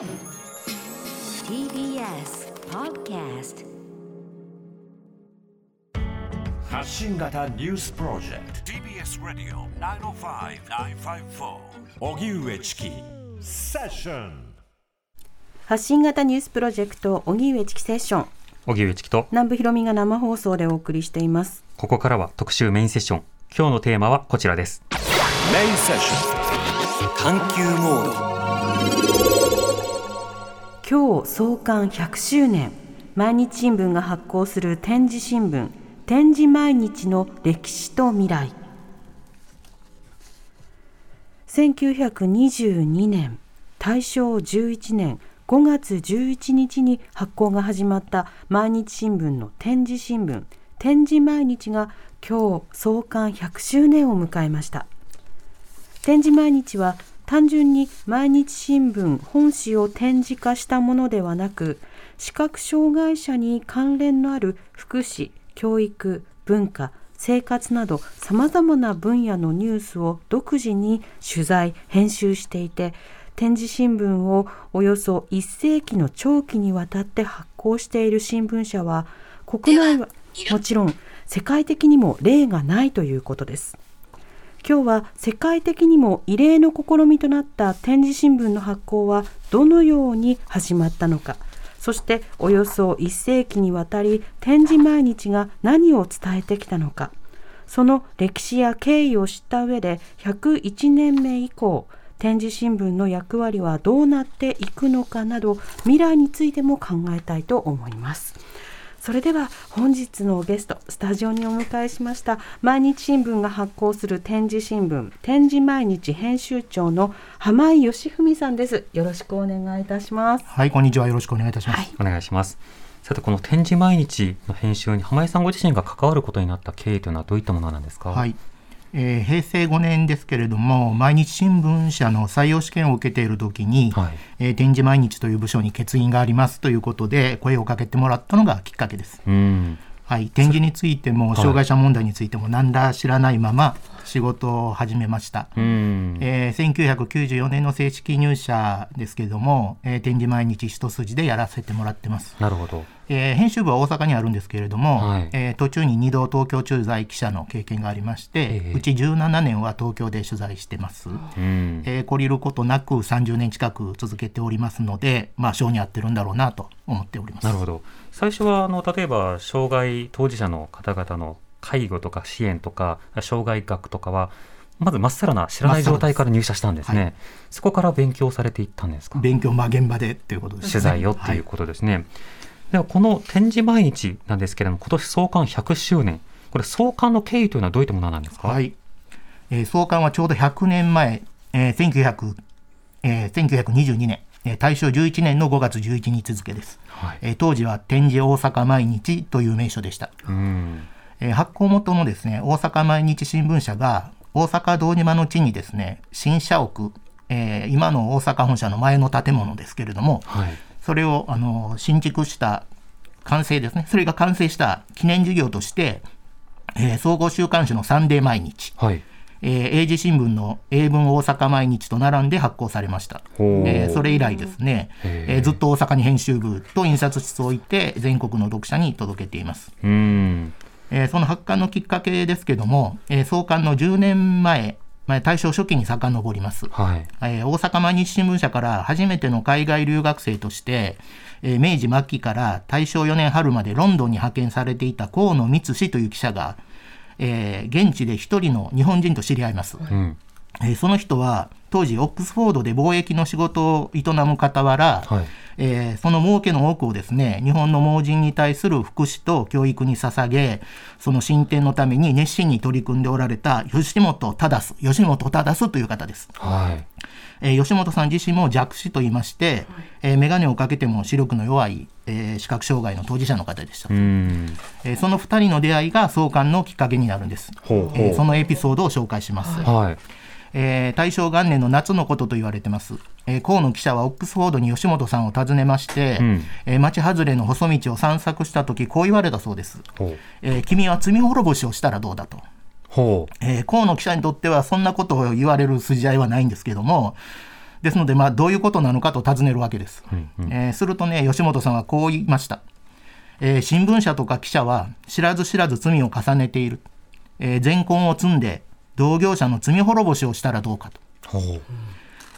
TBS Podcast 発信型ニュースプロジェクト。TBS Radio 905-954荻上チキ。セッション。発信型ニュースプロジェクト荻上チキセッション。荻上チキと。南部ひろみが生放送でお送りしています。ここからは特集メインセッション。今日のテーマはこちらです。メインセッション。探求モード今日創刊100周年。毎日新聞が発行する展示新聞。展示毎日の歴史と未来。1922年。大正11年。5月11日に発行が始まった。毎日新聞の展示新聞。展示毎日が今日創刊100周年を迎えました。展示毎日は単純に毎日新聞本誌を展示化したものではなく視覚障害者に関連のある福祉教育文化生活などさまざまな分野のニュースを独自に取材編集していて展示新聞をおよそ1世紀の長期にわたって発行している新聞社は国内はもちろん世界的にも例がないということです。今日は世界的にも異例の試みとなった展示新聞の発行はどのように始まったのかそしておよそ1世紀にわたり展示毎日が何を伝えてきたのかその歴史や経緯を知った上で101年目以降展示新聞の役割はどうなっていくのかなど未来についても考えたいと思います。それでは本日のゲストスタジオにお迎えしました毎日新聞が発行する展示新聞展示毎日編集長の浜井義文さんですよろしくお願いいたしますはい、こんにちは。よろしくお願いいたします。はいお願いしますさてこの展示毎日の編集に浜井さんご自身が関わることになった経緯というのはどういったものなんですか？はい。えー平成5年ですけれども、毎日新聞社の採用試験を受けているときに、はいえー展示毎日という部署に欠員がありますということで、声をかけてもらったのがきっかけです。うんはい、展示についても、い障害者問題についても、何ら知らないまま仕事を始めました。うんえー1994年の正式入社ですけれども、えー展示毎日一筋でやらせてもらってます。なるほどえー編集部は大阪にあるんですけれども、はいえー途中に2度東京駐在記者の経験がありまして、ええうち17年は東京で取材してます。うんえー懲りることなく30年近く続けておりますので、まあ、性に合ってるんだろうなと思っております。なるほど最初はあの例えば障害当事者の方々の介護とか支援とか障害学とかはまずまっさらな知らない状態から入社したんですね、はいそこから勉強されていったんですか？勉強、まあ、現場でということですね。取材をっていうことですね。ではこの展示毎日なんですけれども今年創刊100周年。これ創刊の経緯というのはどういったものなんですか、はい、えー創刊はちょうど100年前、えー1900えー1922年、えー大正11年の5月11日付です。はい。えー当時は展示大阪毎日という名称でした。うん。えー発行元のですね大阪毎日新聞社が大阪堂島の地にですね新社屋、えー今の大阪本社の前の建物ですけれどもはいそれをあの新築した完成ですね。それが完成した記念事業として、えー総合週刊誌のサンデー毎日、はい。えー英字新聞の英文大阪毎日と並んで発行されました。えーそれ以来ですね、えーずっと大阪に編集部と印刷室を置いて全国の読者に届けています。うん。えーその発刊のきっかけですけども、えー創刊の10年前、まあ大正初期に遡ります。はいえー大阪毎日新聞社から初めての海外留学生として、えー明治末期から大正4年春までロンドンに派遣されていた河野光氏という記者が、えー現地で一人の日本人と知り合います。うんえーその人は当時オックスフォードで貿易の仕事を営む傍ら、はい。えーその儲けの多くをですね日本の盲人に対する福祉と教育に捧げその進展のために熱心に取り組んでおられた吉本忠吉本忠という方です。はい。えー吉本さん自身も弱視と言いまして、えー眼鏡をかけても視力の弱い、えー視覚障害の当事者の方でした、うん。えーその2人の出会いが創刊のきっかけになるんです、ほうほう。えーそのエピソードを紹介します、はいえー大正元年の夏のことと言われてます、えー河野記者はオックスフォードに吉本さんを訪ねまして、うん。えー町外れの細道を散策した時こう言われたそうです、えー君は罪滅ぼしをしたらどうだと。ほえー河野記者にとってはそんなことを言われる筋合いはないんですけどもですので、まあ、どういうことなのかと尋ねるわけです。うんうん。えーするとね、吉本さんはこう言いました。えー新聞社とか記者は知らず知らず罪を重ねている。えー善根を積んで同業者の罪滅ぼしをしたらどうかと。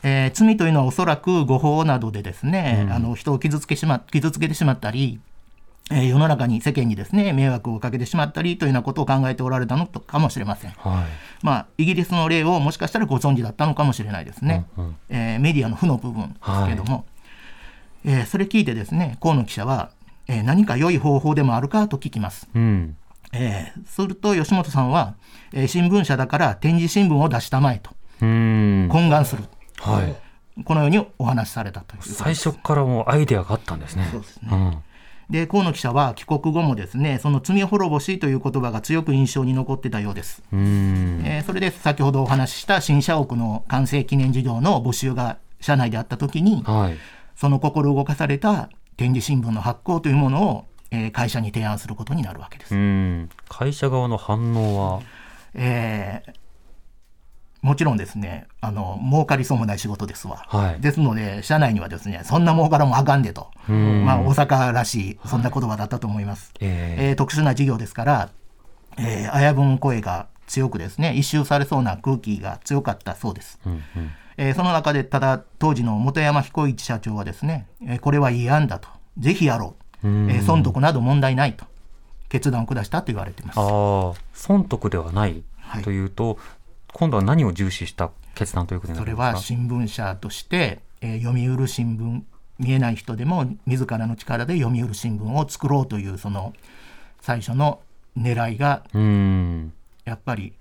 えー罪というのはおそらく誤報などでですね、あの人を傷つけしま傷つけてしまったり、えー世の中に世間にですね迷惑をかけてしまったりというようなことを考えておられたのかもしれません。はいまあ、イギリスの例をもしかしたらご存知だったのかもしれないですね。うんうんえーメディアの負の部分ですけども、えーそれ聞いてですね河野記者は、えー何か良い方法でもあるかと聞きます。うんえーすると吉本さんは、えー新聞社だから展示新聞を出したまえと。懇願する、はい。このようにお話しされたという最初からもうアイデアがあったんですね。そうですね。うん。で河野記者は帰国後もですねその罪滅ぼしという言葉が強く印象に残ってたようです。えーそれで先ほどお話しした新社屋の完成記念事業の募集が社内であった時にはい。その心動かされた展示新聞の発行というものを、えー会社に提案することになるわけです。会社側の反応は？えーもちろんですねあの儲かりそうもない仕事ですわ。はい。ですので社内にはですねそんな儲からもあかんでと、ん。まあ、大阪らしいそんな言葉だったと思います。ええー特殊な事業ですから、えー危ぶむ声が強くですね一周されそうな空気が強かったそうです。ーうんうん。えーその中でただ当時の本山彦一社長はですね、えーこれはいい案だと。ぜひやろう、うんえー損得など問題ないと。決断を下したと言われています。ああ損得ではないはい。というと、今度は何を重視した決断ということそれは新聞社として、えー読売新聞見えない人でも自らの力で読売新聞を作ろうというその最初の狙いがやっぱり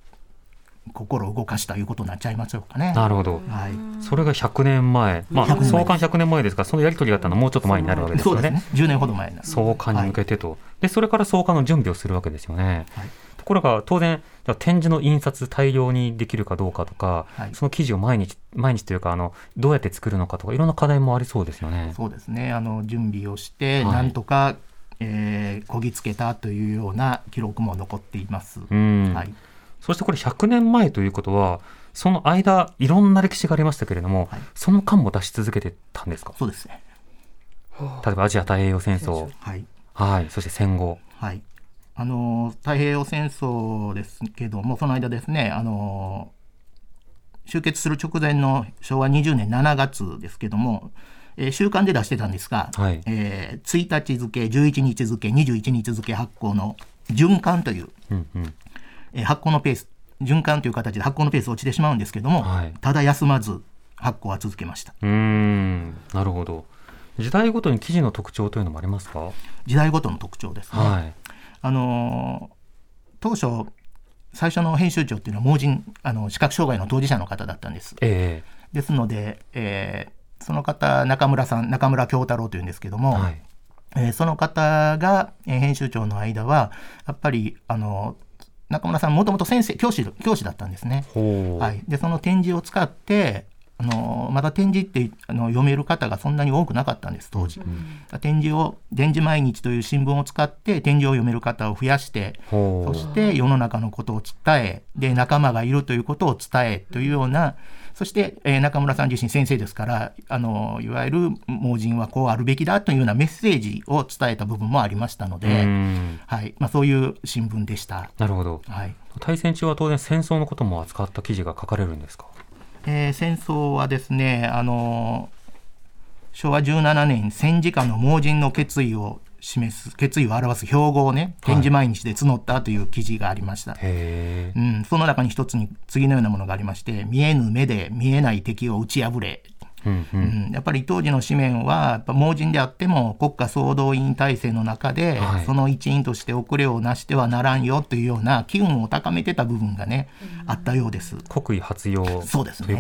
心を動かしたということになっちゃいますよかね。なるほど。はい、それが100年前。まあ100年前創刊100年前ですからそのやり取りがあったのはもうちょっと前になるわけですよね。そうですね。10年ほど前創刊に向けてと、でそれから創刊の準備をするわけですよね、はい。ところが当然展示の印刷大量にできるかどうかとか、はい。その記事を毎日毎日というかあのどうやって作るのかとかいろんな課題もありそうですよね。そうですね。あの準備をして、はい。なんとか、えーこぎつけたというような記録も残っています。うん。はい、そしてこれ100年前ということはその間いろんな歴史がありましたけれども、はい。その間も出し続けてたんですか？そうですね。例えばアジア太平洋戦争。はい。はい。そして戦後。はい、あの太平洋戦争ですけどもその間ですねあの終結する直前の昭和20年7月ですけども、えー週刊で出してたんですが、はい。えー1日付11日付21日付発行の循環という、うんうんえー発行のペース循環という形で発行のペース落ちてしまうんですけども、はい。ただ休まず発行は続けました。うーん。なるほど。時代ごとに記事の特徴というのもありますか？時代ごとの特徴ですね。はい。あのー当初最初の編集長っていうのは盲人あの視覚障害の当事者の方だったんです。えですので、えーその方中村さん中村京太郎というんですけども、えはい。えーその方が、えー編集長の間はやっぱりあの中村さんもともと先生教師教師だったんですね。はい、でその展示を使ってあのまだ展示ってあの読める方がそんなに多くなかったんです当時。展示を「電磁毎日」という新聞を使って展示を読める方を増やしてそして世の中のことを伝えで仲間がいるということを伝えというようなそして、えー中村さん自身先生ですからあのいわゆる盲人はこうあるべきだというようなメッセージを伝えた部分もありましたのうで、ん。はい。まあ、そういう新聞でした。なるほど。はい。大戦中は当然戦争のことも扱った記事が書かれるんですか？えー戦争はですねあの昭和17年戦時下の盲人の決意を示す決意を表す標語をね展示毎日で募ったという記事がありました。へえうん、その中に一つに次のようなものがありまして見えぬ目で見えない敵を打ち破れ、うんううん。ん、やっぱり当時の紙面はやっぱ盲人であっても国家総動員体制の中で、はい。その一員として遅れをなしてはならんよというような機運を高めてた部分がね、あったようです。国威発揚そうですね。とい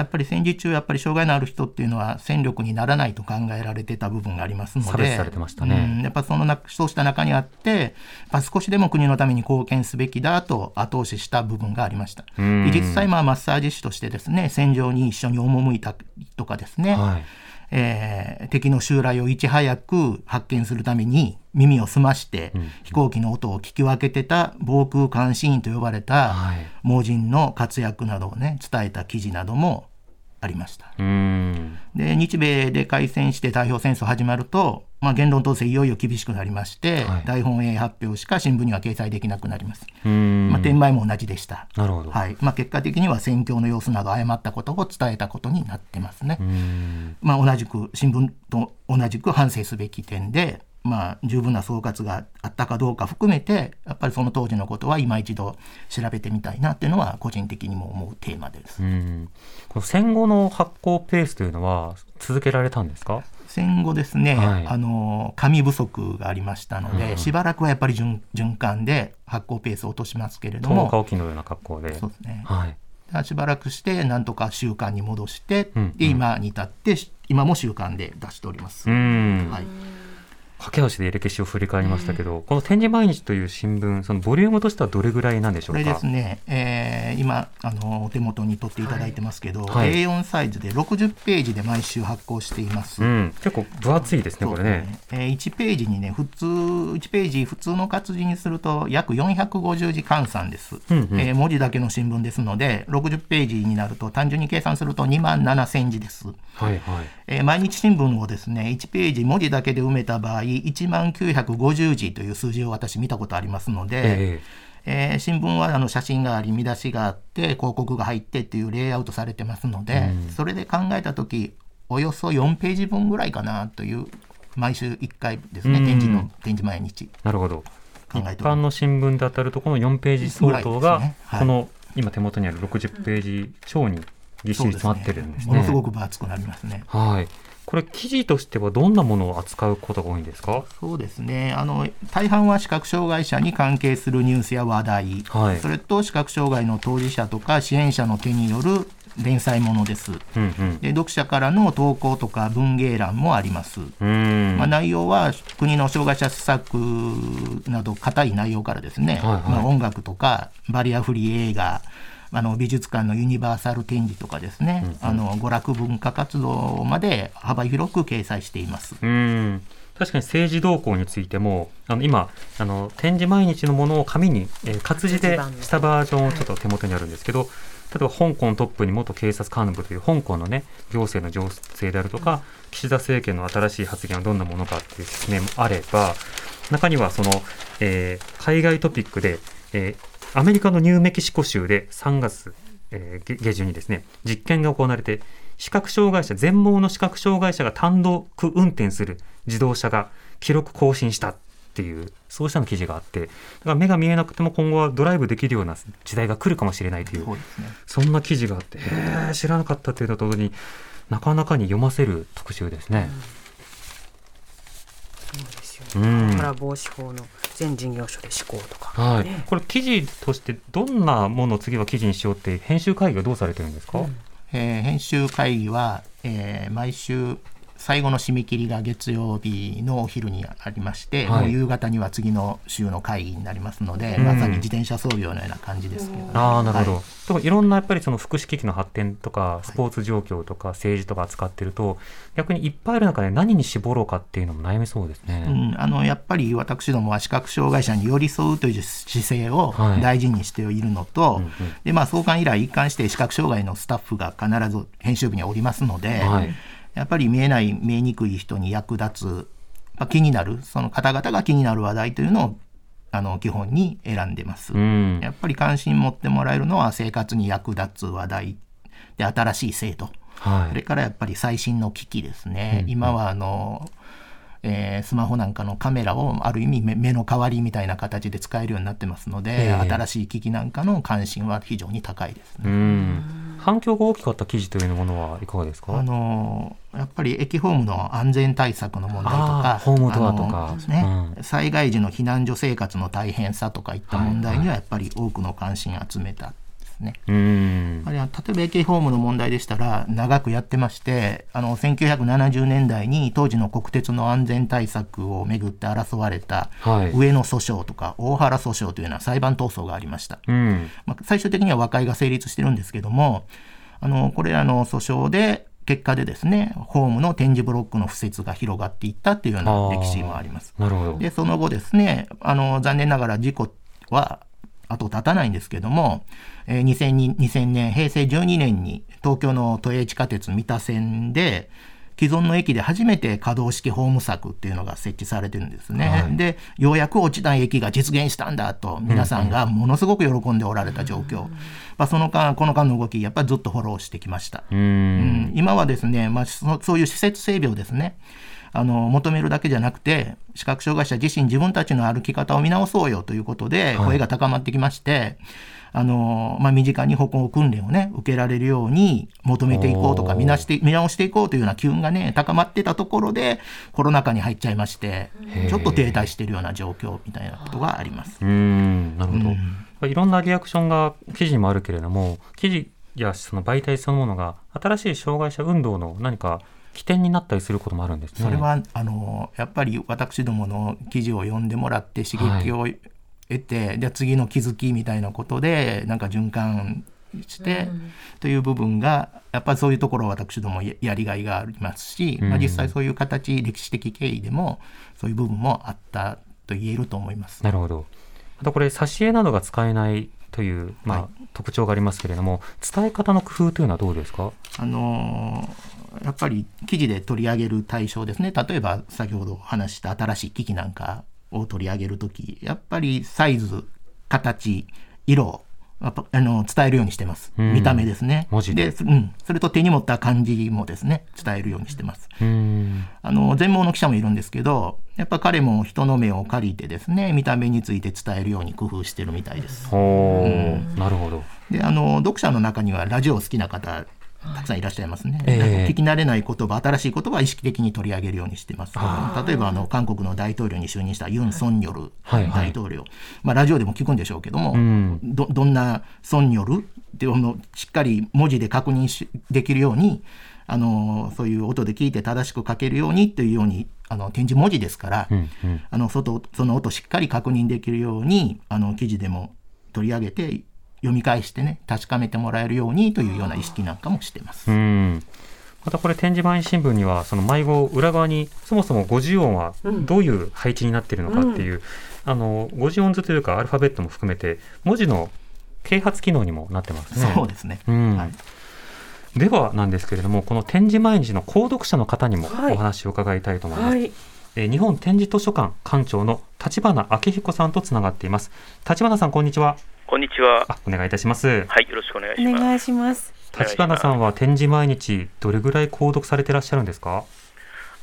やっぱり戦時中やっぱり障害のある人っていうのは戦力にならないと考えられてた部分がありますので差別されてましたね。うんやっぱそのなそうした中にあってやっぱ少しでも国のために貢献すべきだと後押しした部分がありました。うん。で実際まあマッサージ師としてですね戦場に一緒に赴いたりとかですね、はいえー敵の襲来をいち早く発見するために耳を澄まして飛行機の音を聞き分けてた防空監視員と呼ばれたはい。盲人の活躍などをね伝えた記事などもありました。うん。で日米で開戦して太平洋戦争始まると、まあ、言論統制いよいよ厳しくなりまして、はい大本営発表しか新聞には掲載できなくなります。うん。まあ、転売も同じでした。なるほど。はいまあ、結果的には戦況の様子など誤ったことを伝えたことになってますね。うん。まあ、同じく新聞と同じく反省すべき点で、まあ、十分な総括があったかどうか含めてやっぱりその当時のことは今一度調べてみたいなっていうのは個人的にも思うテーマです。うん。この戦後の発行ペースというのは続けられたんですか？戦後ですね、はいあの紙不足がありましたので、うんしばらくはやっぱり循循環で発行ペースを落としますけれど10日も、おきのような格好で。そうですねはい。しばらくしてなんとか週刊に戻して、うんで今に至って今も週刊で出しております。うん。はい駆け足で歴史を振り返りましたけど、この天智毎日という新聞、そのボリュームとしてはどれぐらいなんでしょうか？これですね、えー今あのお手元に取っていただいてますけど、はい A4 サイズで60ページで毎週発行しています。うん、結構分厚いですね、これね。えー1ページにね普通1ページ普通の活字にすると約450字換算です、うんうんえー文字だけの新聞ですので60ページになると単純に計算すると2万7000字です、はいはい。えー毎日新聞をですね1ページ文字だけで埋めた場合1万950字という数字を私見たことありますので、ええー新聞はあの写真があり見出しがあって広告が入ってっていうレイアウトされてますので、それで考えた時およそ4ページ分ぐらいかなという毎週1回ですねうん展示の展示毎日えなるほど。考えて一般の新聞で当たると、この4ページ相当が、ねはいこの今手元にある60ページ超にぎっしり詰まってるんですね。ものすごく分厚くなりますね。はい。これ記事としてはどんなものを扱うことが多いんですか？そうですねあの大半は視覚障害者に関係するニュースや話題、はいそれと視覚障害の当事者とか支援者の手による連載ものです。うんうん。で読者からの投稿とか文芸欄もあります。うん。まあ、内容は国の障害者施策など硬い内容からですね、はいはいまあ、音楽とかバリアフリー映画あの美術館のユニバーサル展示とかですね、あの娯楽文化活動まで幅広く掲載しています。うん。確かに政治動向についてもあの今あの展示毎日のものを紙に、えー活字でしたバージョンをちょっと手元にあるんですけど、例えば香港トップに元警察幹部という香港のね行政の情勢であるとか、岸田政権の新しい発言はどんなものかっていう説明もあれば中にはその、えー海外トピックで、えーアメリカのニューメキシコ州で3月、えー下下旬にですね実験が行われて視覚障害者全盲の視覚障害者が単独運転する自動車が記録更新したっていうそうしたの記事があってだから目が見えなくても今後はドライブできるような時代が来るかもしれないというねそんな記事があって知らなかったというのと同時になかなかに読ませる特集ですね。そう。んから防止法の全事業所で施行とか。はい。ね、これ記事としてどんなものを次は記事にしようって編集会議はどうされてるんですか、えー編集会議は、えー毎週最後の締め切りが月曜日のお昼にありまして、はい。もう夕方には次の週の会議になりますので、うん。まさに自転車操業のような感じですけど、ああなるほど、はい。とかいろんなやっぱりその福祉機器の発展とかスポーツ状況とか政治とか扱ってると逆にいっぱいある中で何に絞ろうかっていうのも悩みそうですね。うん、あのやっぱり私どもは視覚障害者に寄り添うという姿勢をはい。大事にしているのと、うんうん。でまあ、創刊以来一貫して視覚障害のスタッフが必ず編集部にはおりますので、はいやっぱり見えない見えにくい人に役立つ、まあ、気になるその方々が気になる話題というのをあの基本に選んでます。うん。やっぱり関心持ってもらえるのは生活に役立つ話題で新しい制度。はい。それからやっぱり最新の機器ですね、今はあの、えースマホなんかのカメラをある意味目目の代わりみたいな形で使えるようになってますので、ええ。新しい機器なんかの関心は非常に高いですうね。ん反響が大きかった記事というものはいかがですかあのやっぱり駅ホームの安全対策の問題とあかーホームドアとか。ねう災害時の避難所生活の大変さとかいった問題にはやっぱり多くの関心を集めたですね。うん。例えば駅ホームの問題でしたら長くやってましてあの1970年代に当時の国鉄の安全対策をめぐって争われたはい。上野訴訟とか大原訴訟というような裁判闘争がありました。うん。まあ、最終的には和解が成立してるんですけどもあのこれらの訴訟で結果でですねホームの展示ブロックの敷設が広がっていったっていうような歴史もあります。なるほどでその後ですねあの残念ながら事故は後経たないんですけども、えー 2000, に2000年、平成12年に東京の都営地下鉄三田線で、既存の駅で初めて可動式ホーム柵っていうのが設置されてるんですね。で、ようやく落ちない駅が実現したんだと、皆さんがものすごく喜んでおられた状況。まあ、その間、この間の動き、やっぱりずっとフォローしてきました。うんん今はですね、まあ、そそういう施設整備をですねあの求めるだけじゃなくて視覚障害者自身自分たちの歩き方を見直そうよということではい声が高まってきまして、あのまあ、身近に歩行訓練をね受けられるように求めていこうとか見なして見直していこうというような機運がね高まってたところでコロナ禍に入っちゃいましてちょっと停滞しているような状況みたいなことがあります。うーんなるほど、うん。いろんなリアクションが記事にもあるけれども記事やその媒体そのものが新しい障害者運動の何か起点になったりすることもあるんですね。それはあのやっぱり私どもの記事を読んでもらって刺激を得て、で次の気づきみたいなことでなんか循環して、という部分がやっぱりそういうところ私どもややりがいがありますし、まあ、うん実際そういう形歴史的経緯でもそういう部分もあったと言えると思います。なるほど。あとこれ挿絵などが使えないという、まあは特徴がありますけれども伝え方の工夫というのはどうですか？あのーやっぱり記事で取り上げる対象ですね。例えば先ほど話した新しい機器なんかを取り上げるときやっぱりサイズ形色あの伝えるようにしてます、うん。見た目ですね。文字で。で、うん、それと手に持った漢字もですね伝えるようにしてます。うーん。あの全盲の記者もいるんですけどやっぱ彼も人の目を借りてですね見た目について伝えるように工夫してるみたいです。ほうなるほど。であの読者の中にはラジオ好きな方たくさんいらっしゃいますね、ええ。聞き慣れない言葉新しい言葉は意識的に取り上げるようにしてます。例えばあの韓国の大統領に就任したユン・ソンニョルはいはい。大統領、まあ、ラジオでも聞くんでしょうけども、うん。どどんなソンニョル？っていうのをしっかり文字で確認しできるようにあのそういう音で聞いて正しく書けるようにというようにあの展示文字ですから、うんうん。あの外その音しっかり確認できるようにあの記事でも取り上げて読み返してね確かめてもらえるようにというような意識なんかもしてます。うん。またこれ展示前新聞にはその迷子裏側にそもそも50音はどういう配置になっているのかっていう、あの50音図というかアルファベットも含めて文字の啓発機能にもなってますね。そうですね、うん。はい。ではなんですけれどもこの展示毎日の購読者の方にもはい。お話を伺いたいと思います、はい。えー日本展示図書館館長の立花明彦さんとつながっています立花さんこんにちはこんにちは。あお願いいたしますはい、よろしくお願いします。お願いします。立花さんは展示毎日どれぐらい購読されてらっしゃるんですか？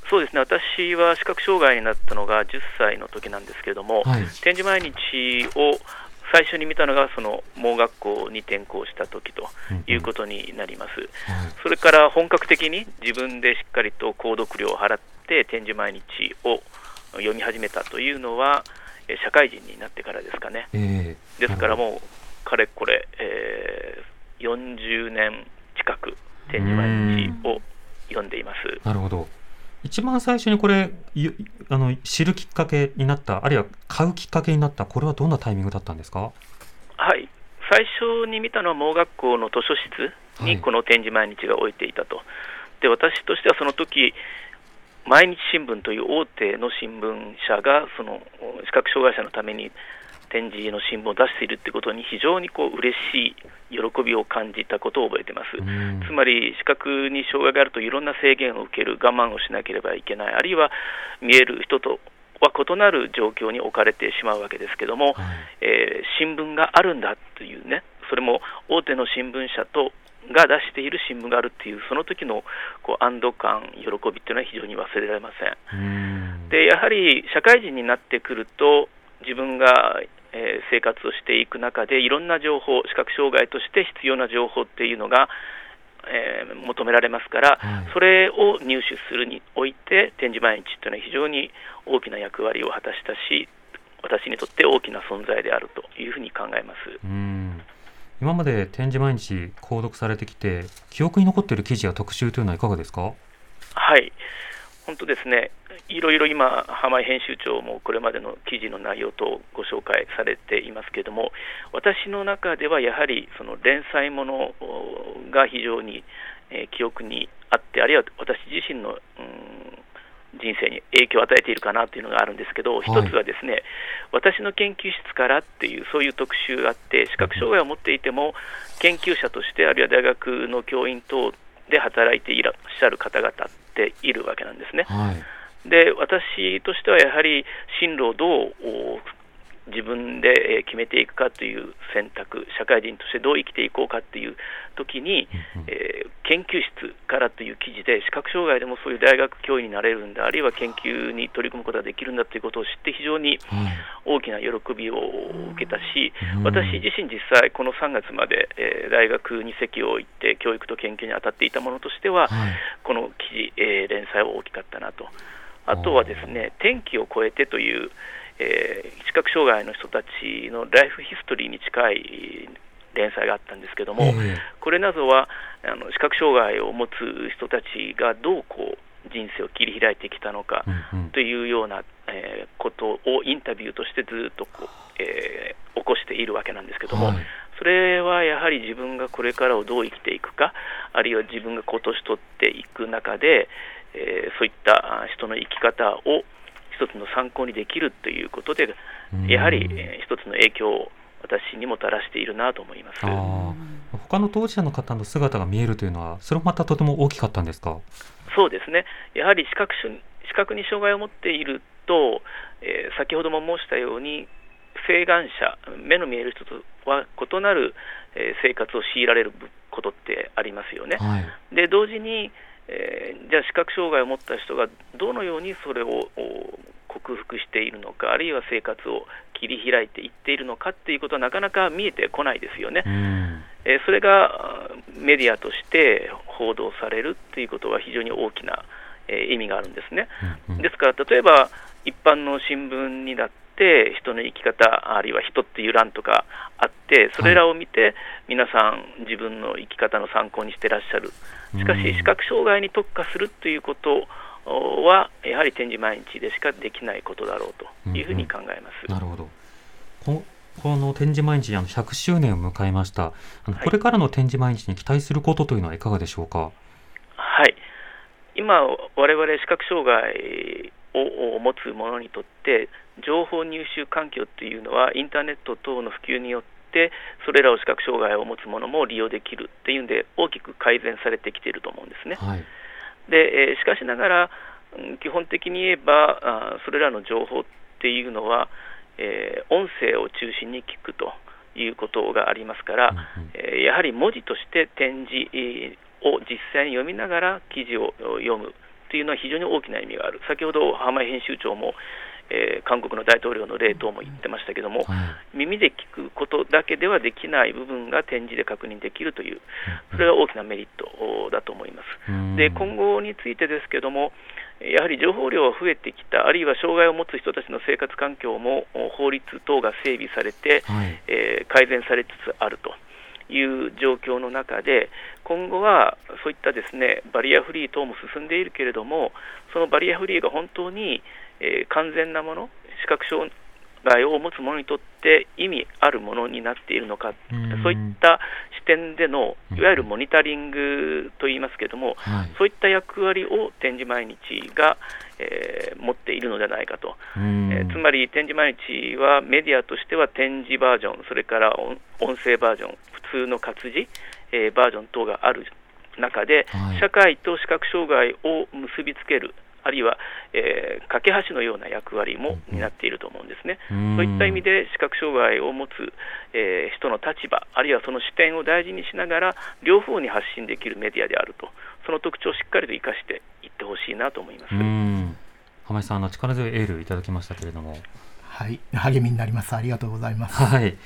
そうですね、私は視覚障害になったのが10歳の時なんですけれども、はい展示毎日を最初に見たのが、その盲学校に転校した時ということになります。それから本格的に自分でしっかりと購読料を払って展示毎日を読み始めたというのは、え社会人になってからですかね。えーですからもう、かれこれ、えー40年近く展示毎日を読ん。でいます。なるほど。一番最初にこれいあの知るきっかけになったあるいは買うきっかけになったこれはどんなタイミングだったんですか？はい、最初に見たのは盲学校の図書室はい。にこの展示毎日が置いていたと、で私としてはその時毎日新聞という大手の新聞社がその視覚障害者のために展示の新聞を出しているということに非常にこう嬉しい喜びを感じたことを覚えています。うん。つまり視覚に障害があるといろんな制限を受ける我慢をしなければいけない。あるいは見える人とは異なる状況に置かれてしまうわけですけども、はい。えー新聞があるんだというね。それも大手の新聞社とが出している新聞があるっていうその時のこう安堵感喜びっていうのは非常に忘れられません。うんでやはり社会人になってくると自分が、えー生活をしていく中でいろんな情報視覚障害として必要な情報っていうのが、えー求められますから、はいそれを入手するにおいて展示毎日っていうのは非常に大きな役割を果たしたし私にとって大きな存在であるというふうに考えます。今まで展示毎日購読されてきて記憶に残っている記事や特集というのはいかがですか？はい、本当ですね、いろいろ今、浜井編集長もこれまでの記事の内容とご紹介されていますけれども、私の中ではやはりその連載ものが非常に、記憶にあって、あるいは私自身の、うん人生に影響を与えているかなというのがあるんですけど、一つはですね、私の研究室からっていう、そういう特集があって、視覚障害を持っていても、研究者として、あるいは大学の教員等で働いていらっしゃる方々っているわけなんですね。はい。で私としてはやはり進路をどうお自分でえー決めていくかという選択、社会人としてどう生きていこうかという時に、えー研究室からという記事で視覚障害でもそういう大学教員になれるんだ、あるいは研究に取り組むことができるんだということを知って非常にはい。大きな喜びを受けたしうん、私自身実際この3月まで、えー大学に席を置いて教育と研究に当たっていたものとしては、はい。この記事、えー連載は大きかったなと。あとはですね、天気を越えてという、えー視覚障害の人たちのライフヒストリーに近い連載があったんですけども、ええ。これなどはあの視覚障害を持つ人たちがどうこう人生を切り開いてきたのかというような、えーことをインタビューとしてずっとこう、えー起こしているわけなんですけども、はい。それはやはり自分がこれからをどう生きていくか、あるいは自分が今年取っていく中で、えーそういったあ人の生き方を一つの参考にできるということで、うんやはり、えー一つの影響を私にもたらしているなと思います。他の当事者の方の姿が見えるというのは、それもまたとても大きかったんですか？そうですね、やはり視覚し視覚に障害を持っていると、えー先ほども申したように、請願者、目の見える人とは異なる、えー生活を強いられることってありますよね。はい。で同時に、えーじゃあ視覚障害を持った人がどのようにそれをお克服しているのか、あるいは生活を切り開いていっているのかっていうことはなかなか見えてこないですよね。うん。えーそれがメディアとして報道されるっていうことは非常に大きな、えー意味があるんですね。ですから例えば一般の新聞にだって人の生き方あるいは人っていう欄とかあってそれらを見て皆さん自分の生き方の参考にしてらっしゃるしかうんし視覚障害に特化するということはやはり展示毎日でしかできないことだろうというふうに考えます。なるほど。ここの展示毎日あの100周年を迎えました。これからの展示毎日に期待することというのはいかがでしょうか？はい、今、我々視覚障害を持つ者にとって、情報入手環境というのは、インターネット等の普及によって、それらを視覚障害を持つ者も利用できるっていうんで、大きく改善されてきていると思うんですね。はい。でえーしかしながら、うん基本的に言えば、それらの情報っていうのは、えー音声を中心に聞くということがありますから、うんやはり文字として展示えーを実際に読みながら記事を読むというのは非常に大きな意味がある、先ほど浜井編集長も、えー韓国の大統領の例等も言ってましたけども、は耳で聞くことだけではできない部分が展示で確認できるという、い。それは大きなメリットだと思います。うんで今後についてですけども、やはり情報量が増えてきた、あるいは障害を持つ人たちの生活環境も法律等が整備されて、はい。えー改善されつつあるという状況の中で、今後はそういったですねバリアフリー等も進んでいるけれども、そのバリアフリーが本当に、えー完全なもの、視覚障害を持つ者にとって意味あるものになっているのか、うんそういった視点でのうんいわゆるモニタリングといいますけれども、はい。そういった役割を展示毎日が、えー持っているのではないかと。うんえーつまり展示毎日はメディアとしては展示バージョン、それから音音声バージョン、普通の活字、えーバージョン等がある中で、はい社会と視覚障害を結びつける、あるいは、えー架け橋のような役割も担っていると思うんですね。うんそういった意味で視覚障害を持つ、えー人の立場、あるいはその視点を大事にしながら、両方に発信できるメディアであると、その特徴をしっかりと生かしていってほしいなと思います。うん。浜井さん、あの力強いエールいただきましたけれども。はい、励みになります。ありがとうございます。はい。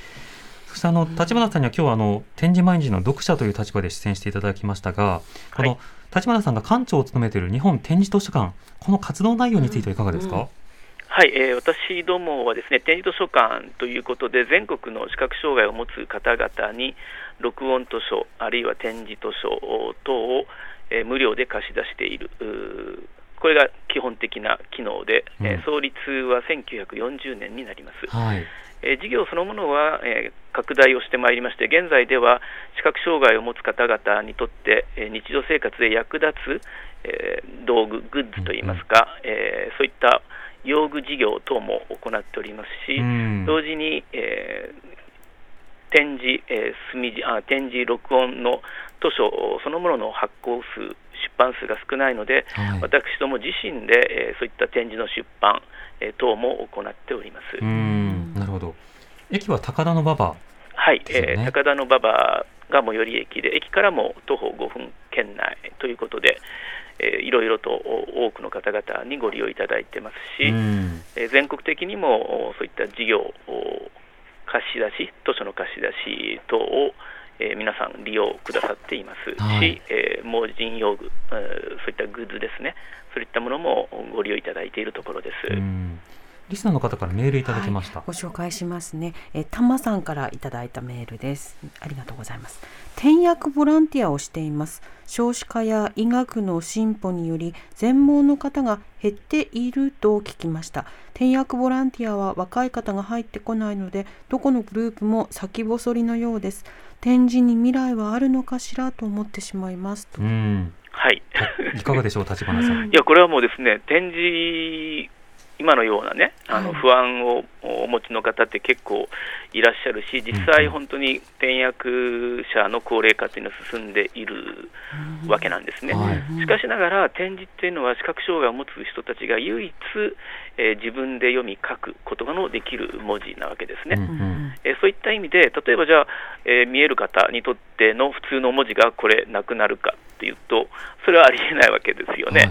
そしてあの立花さんには今日はあの展示毎日の読者という立場で出演していただきましたが、この立花さんが館長を務めている日本展示図書館、この活動内容についてはいかがですか？はい、えー私どもはですね展示図書館ということで全国の視覚障害を持つ方々に録音図書あるいは展示図書等を、えー無料で貸し出しているうーこれが基本的な機能で、えーうん創立は1940年になります。はい。えー事業そのものは、えー拡大をしてまいりまして、現在では視覚障害を持つ方々にとって、えー日常生活で役立つ、えー道具、グッズといいますか、えーそういった用具事業等も行っておりますし、うん。同時に、えー展示、えー墨字あ展示、録音の図書そのものの発行数、出版数が少ないので、はい。私ども自身で、えーそういった展示の出版、えー等も行っております。ほど。駅は高田馬場はい、えー高田馬場が最寄り駅で、駅からも徒歩5分圏内ということで、えーいろいろとお多くの方々にご利用いただいてますし、うん。えー全国的にもおそういった事業、お貸し出し、図書の貸し出し等を、えー皆さん利用くださっていますし、はい。えー盲人用具、えーそういったグッズですね、そういったものもご利用いただいているところです。うんリスナーの方からメールいただきました、ご紹介しますね。えー、たまさんからいただいたメールです。ありがとうございます。転訳ボランティアをしています。少子化や医学の進歩により全盲の方が減っていると聞きました。転訳ボランティアは若い方が入ってこないので、どこのグループも先細りのようです。展示に未来はあるのかしらと思ってしまいますと。うんはいいかがでしょう立花さんいや、これはもうですね、展示、今のようなね、あのはい不安をお持ちの方って結構いらっしゃるし、実際、本当に転訳者の高齢化っていうのは進んでいるわけなんですね。はいしかしながら、展示っていうのは視覚障害を持つ人たちが唯一、えー自分で読み書くことのできる文字なわけですね。えーそういった意味で、例えばじゃあ、えー見える方にとっての普通の文字がこれなくなるかっていうと、それはありえないわけですよね。はい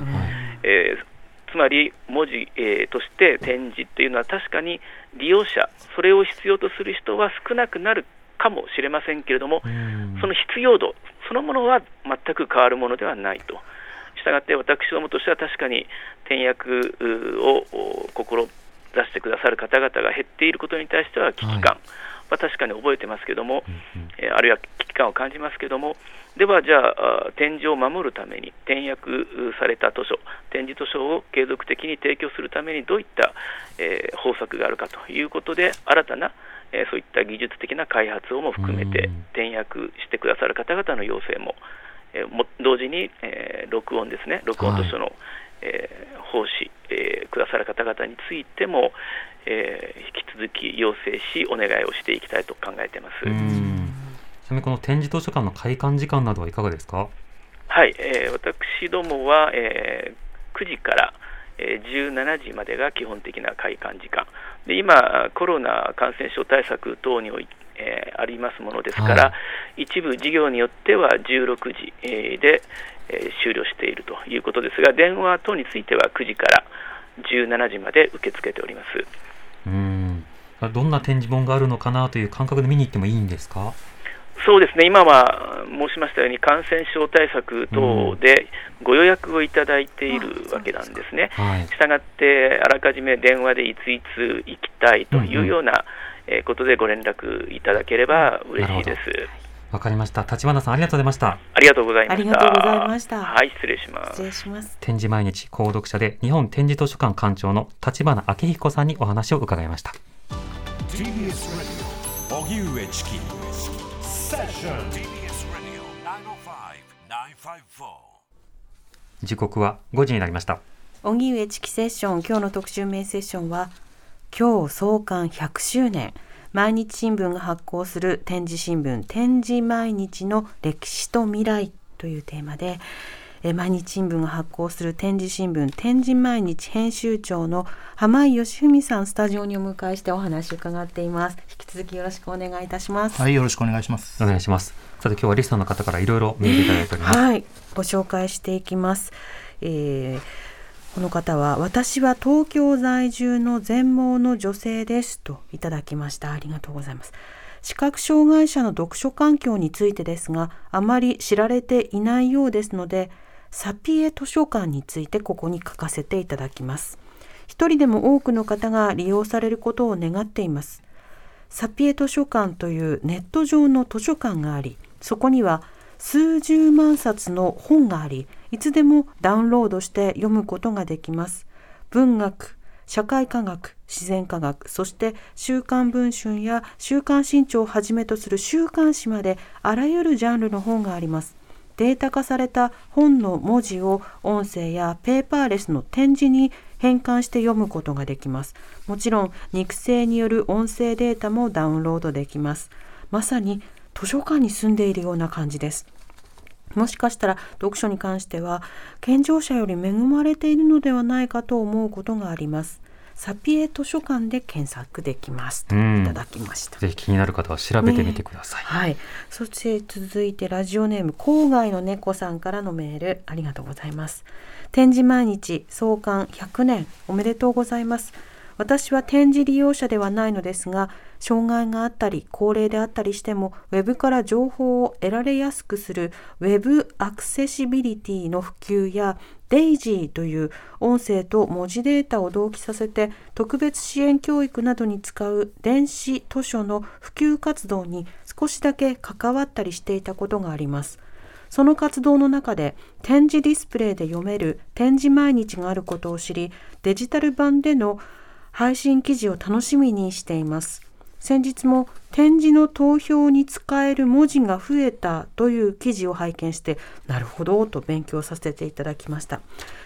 えーつまり文字、えーとして展示っていうのは確かに利用者、それを必要とする人は少なくなるかもしれませんけれども、うん。その必要度そのものは全く変わるものではないと。したがって私どもとしては確かに転訳うをお志してくださる方々が減っていることに対しては危機感。は確かに覚えてますけども、うん。えーあるいは危機感を感じますけども、ではじゃあ、あ展示を守るために、転訳うされた図書、展示図書を継続的に提供するために、どういった、えー方策があるかということで、新たな、えーそういった技術的な開発をも含めてうん、転訳してくださる方々の要請も、えーも同時に、えー録音ですね、録音図書の、えー奉仕、えーくださる方々についても、えー引き続き要請し、お願いをしていきたいと考えています。うんちなみにこの展示図書館の開館時間などはいかがですか？はい、えー私どもは、えー9時から、えー17時までが基本的な開館時間。で今、コロナ感染症対策等においえーありますものですから、は一部事業によっては16時、えーで、えー終了しているということですが、電話等については9時から17時まで受け付けております。うん。どんな展示本があるのかなという感覚で見に行ってもいいんですか？そうですね、今は申しましたように、感染症対策等でご予約をいただいているわけなんですね。はい。したがって、あらかじめ電話でいついつ行きたいというようなえーことでご連絡いただければ嬉しいです。わかりました。立花さんありがとうございました。ありがとうございました。ありがとうございました。はい、失礼します。失。礼します。展示毎日購読者で日本展示図書館館長の立花明彦さんにお話を伺いました時刻は5時になりました。荻上チキセッション。今日の特集メインセッションは今日創刊100周年。毎日新聞が発行する展示新聞展示毎日の歴史と未来というテーマでえー毎日新聞が発行する展示新聞展示毎日編集長の浜井義文さんスタジオにお迎えしてお話を伺っています引き続きよろしくお願いいたしますはい、よろしくお願いします。お願いしますさて今日はリスナーの方からいろいろメールいただいております、はい、ご紹介していきます。えーこの方は私は東京在住の全盲の女性ですといただきました。ありがとうございます。視覚障害者の読書環境についてですが、あまり知られていないようですので、サピエ図書館についてここに書かせていただきます。一人でも多くの方が利用されることを願っています。サピエ図書館というネット上の図書館があり、そこには数十万冊の本があり、いつでもダウンロードして読むことができます。文学、社会科学自然科学そして「週刊文春」や「週刊新潮」をはじめとする週刊誌まであらゆるジャンルの本がありますデータ化された本の文字を音声やペーパーレスの展示に変換して読むことができます。もちろん肉声による音声データもダウンロードできます。まさに図書館に住んでいるような感じです。もしかしたら読書に関しては健常者より恵まれているのではないかと思うことがあります。サピエ図書館で検索できますといただきました、ぜひ気になる方は調べてみてください、ね、はい。そして続いてラジオネーム郊外の猫さんからのメールありがとうございます。展示毎日創刊100年おめでとうございます。私は展示利用者ではないのですが障害があったり高齢であったりしてもウェブから情報を得られやすくするウェブアクセシビリティの普及やデイジーという音声と文字データを同期させて特別支援教育などに使う電子図書の普及活動に少しだけ関わったりしていたことがあります。その活動の中で展示ディスプレイで読める展示毎日があることを知りデジタル版での配信記事を楽しみにしています先日も展示の投票に使える文字が増えたという記事を拝見してなるほどと勉強させていただきました。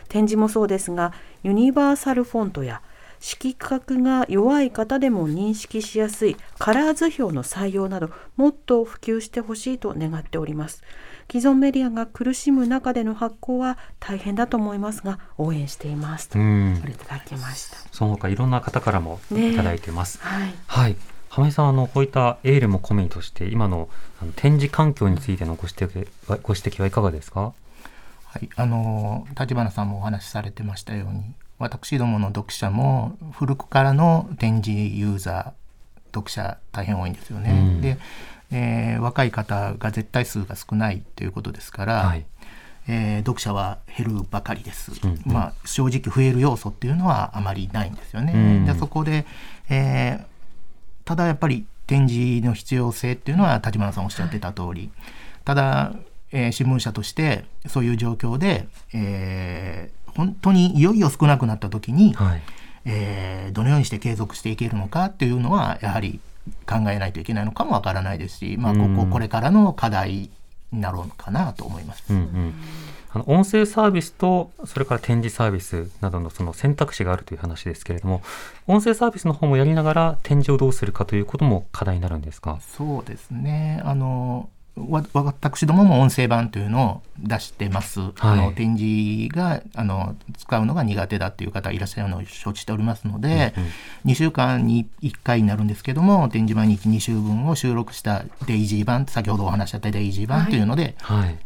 展示もそうですがユニバーサルフォントや色覚が弱い方でも認識しやすいカラー図表の採用などもっと普及してほしいと願っております。既存メディアが苦しむ中での発行は大変だと思いますが応援していますといただきました。その他いろんな方からもいただいてます、ね、はい、はい浜井さんあのこういったエールも込みとして今の展示環境についてのご指摘ご指摘はいかがですか？はいあの立花さんもお話しされてましたように私どもの読者も古くからの展示ユーザー読者大変多いんですよね。うん、で、えー、若い方が絶対数が少ないということですから、はい、えー、読者は減るばかりです、うん、まあ、正直増える要素っていうのはあまりないんですよね。うん、でそこで、えー、ただやっぱり展示の必要性っていうのは立花さんおっしゃってた通り、ただ、えー、新聞社としてそういう状況で、えー、本当にいよいよ少なくなった時に、はい、えー、どのようにして継続していけるのかっていうのはやはり考えないといけないのかもわからないですし、まあ、こここれからの課題になろうかなと思います。うんうんあの音声サービスとそれから展示サービスなどのその選択肢があるという話ですけれども音声サービスの方もやりながら展示をどうするかということも課題になるんですか？そうですね。あの私どもも音声版というのを出してます。はい、あの展示があの使うのが苦手だっていう方いらっしゃるのを承知しておりますので、うんうん、2週間に1回になるんですけども展示毎日2週分を収録したデイジー版先ほどお話しあったデイジー版というので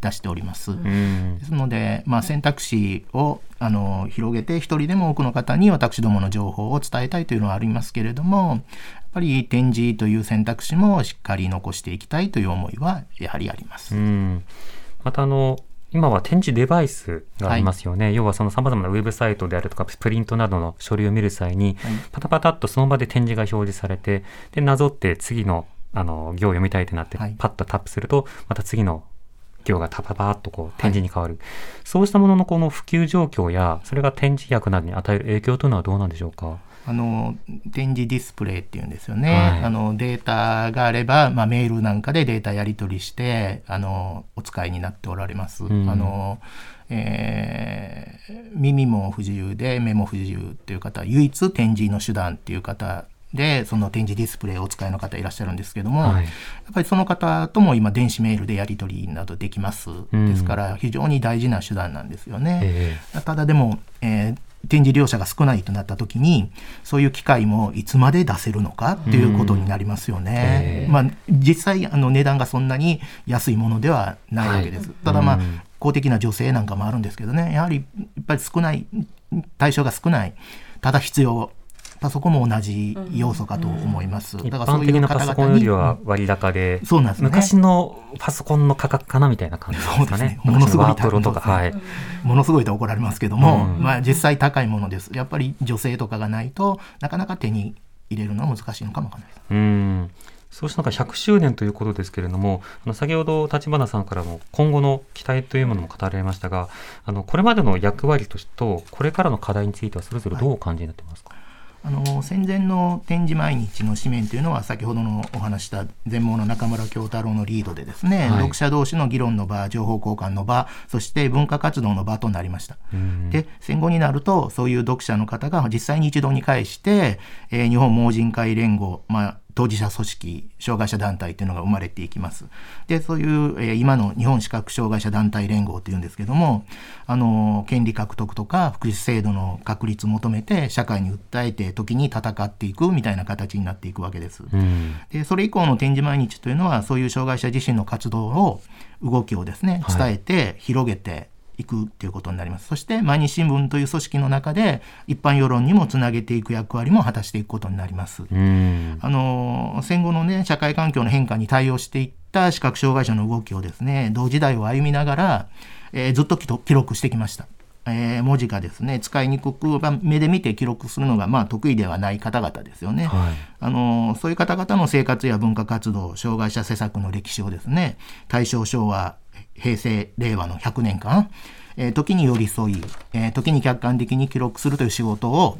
出しております。はいはい、ですので、まあ、選択肢をあの広げて一人でも多くの方に私どもの情報を伝えたいというのはありますけれどもっぱり展示という選択肢もしっかり残していきたいという思いはやはりあります。またあの今は展示デバイスがありますよね、はい、要はそのさまざまなウェブサイトであるとかプリントなどの書類を見る際に、はい、パタパタっとその場で展示が表示されてでなぞって次のあの行を読みたいってなって、はい、パッとタップするとまた次の行がタパパッとこう展示に変わる、そうしたもののこの普及状況やそれが展示役などに与える影響というのはどうなんでしょうか？あの展示ディスプレイっていうんですよね、はい、あのデータがあれば、まあ、メールなんかでデータやり取りしてあのお使いになっておられます。うん、あのえー、耳も不自由で目も不自由っていう方唯一展示の手段っていう方でその展示ディスプレイをお使いの方いらっしゃるんですけども、はい、やっぱりその方とも今電子メールでやり取りなどできます、うん、ですから非常に大事な手段なんですよね。えー、ただでも、えー展示利用者が少ないとなった時にそういう機会もいつまで出せるのかっていうことになりますよね。まあ、実際あの値段がそんなに安いものではないわけです。はい、ただまあ、公的な助成なんかもあるんですけどね。やはりやっぱり少ない対象が少ない。ただ必要パソコンも同じ要素かと思います。だからそういうパソコンよりは割高で、そうなんですね、昔のパソコンの価格かなみたいな感じですかね。ものすごい高い、とか、はい、ものすごいと怒られますけども、うん、まあ実際高いものです。やっぱり女性とかがないとなかなか手に入れるのは難しいのかもわからないです。うん。そうした中100周年ということですけれども、あの先ほど立花さんからも今後の期待というものも語られましたが、あのこれまでの役割としてとこれからの課題についてはそれぞれどうお感じになってますか、はいあの戦前の展示毎日の紙面というのは先ほどのお話した全盲の中村京太郎のリードでですね、はい読者同士の議論の場情報交換の場そして文化活動の場となりました。で戦後になるとそういう読者の方が実際に一堂に会して、えー日本盲人会連合、まあ、当事者組織障害者団体というのが生まれていきます。でそういう、えー今の日本視覚障害者団体連合というんですけどもあの権利獲得とか福祉制度の確立を求めて社会に訴えて時に戦っていくみたいな形になっていくわけです。うんでそれ以降の展示毎日というのはそういう障害者自身の活動を動きをですねはい伝えて広げていくっていうことになります、そして毎日新聞という組織の中で一般世論にもつなげていく役割も果たしていくことになります。うんあの戦後のね社会環境の変化に対応していった視覚障害者の動きをですね同時代を歩みながら、えーずっと記録してきました。えー文字がですね使いにくく、まあ目で見て記録するのがまあ得意ではない方々ですよね。はいあのそういう方々の生活や文化活動障害者施策の歴史をですね大正昭和平成令和の100年間、えー時に寄り添い、えー時に客観的に記録するという仕事を、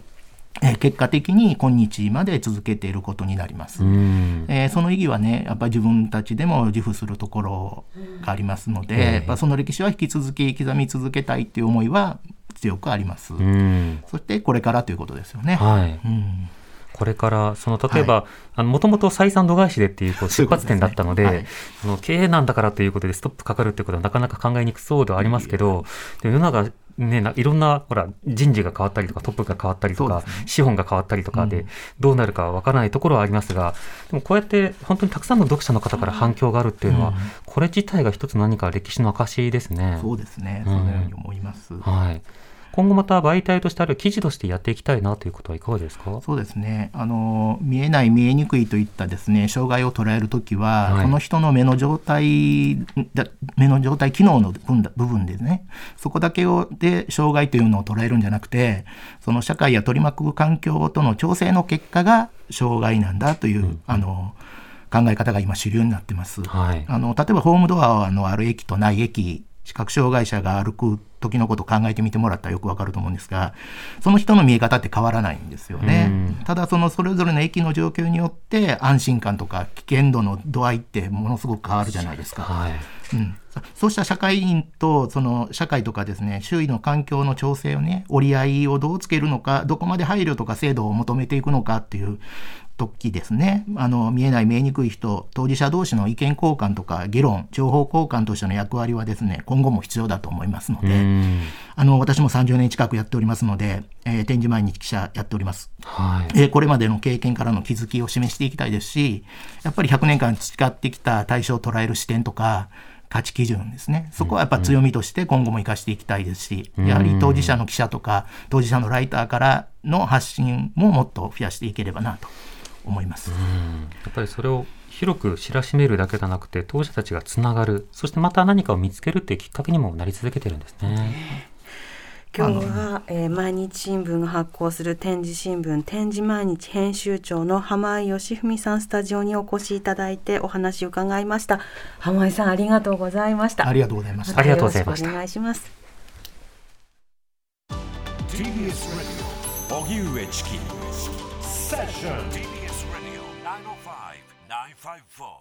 えー結果的に今日まで続けていることになります。うんえーその意義はねやっぱり自分たちでも自負するところがありますので、ええやっぱその歴史は引き続き刻み続けたいっていう思いは強くあります。うんそしてこれからということですよね。はいうんこれから、その例えば、もともと採算度外視でっていうこう出発点だったので、そうい経営なんだからということでストップかかるってことはなかなか考えにくそうではありますけど、で世の中、ね、ないろんなほら人事が変わったりとかトップが変わったりとか、ね。資本が変わったりとかで、うん。どうなるかわからないところはありますがでもこうやって本当にたくさんの読者の方から反響があるっていうのは、うん。これ自体が一つ何か歴史の証ですね。そうですね、うん。そのように思います。はい今後また媒体としてあるいは記事としてやっていきたいなということはいかがですか？そうですね。あの見えない見えにくいといったですね障害を捉えるときは、はい。この人の目の状態だ目の状態機能の部分だ部分でね。そこだけをで障害というのを捉えるんじゃなくてその社会や取り巻く環境との調整の結果が障害なんだという、あの考え方が今主流になってます。はい。あの例えばホームドアのある駅とない駅視覚障害者が歩く時のことを考えてみてもらったらよくわかると思うんですがその人の見え方って変わらないんですよねうん。ただそのそれぞれの駅の状況によって安心感とか危険度の度合いってものすごく変わるじゃないですか。はいうん、そそうした社会員とその社会とかですね周囲の環境の調整をね折り合いをどうつけるのかどこまで配慮とか制度を求めていくのかっていう時ですね。あの見えない見えにくい人当事者同士の意見交換とか議論情報交換としての役割はですね今後も必要だと思いますのうでん。あの私も30年近くやっておりますので、えー展示毎日記者やっております。はい。えーこれまでの経験からの気づきを示していきたいですしやっぱり100年間培ってきた対象を捉える視点とか価値基準ですね。そこはやっぱ強みとして今後も生かしていきたいですし、やはり当事者の記者とか当事者のライターからの発信ももっと増やしていければなと思います。やっぱりそれを広く知らしめるだけじゃなくて当事者たちがつながる。そしてまた何かを見つけるっていうきっかけにもなり続けてるんですね。今日は、えー毎日新聞が発行する展示新聞展示毎日編集長の浜井義文さんスタジオにお越しいただいてお話を伺いました。浜井さんありがとうございました。ありがとうございました。ありがとうございましお願いします。TBS ラジオ荻上チキセッション Five Four.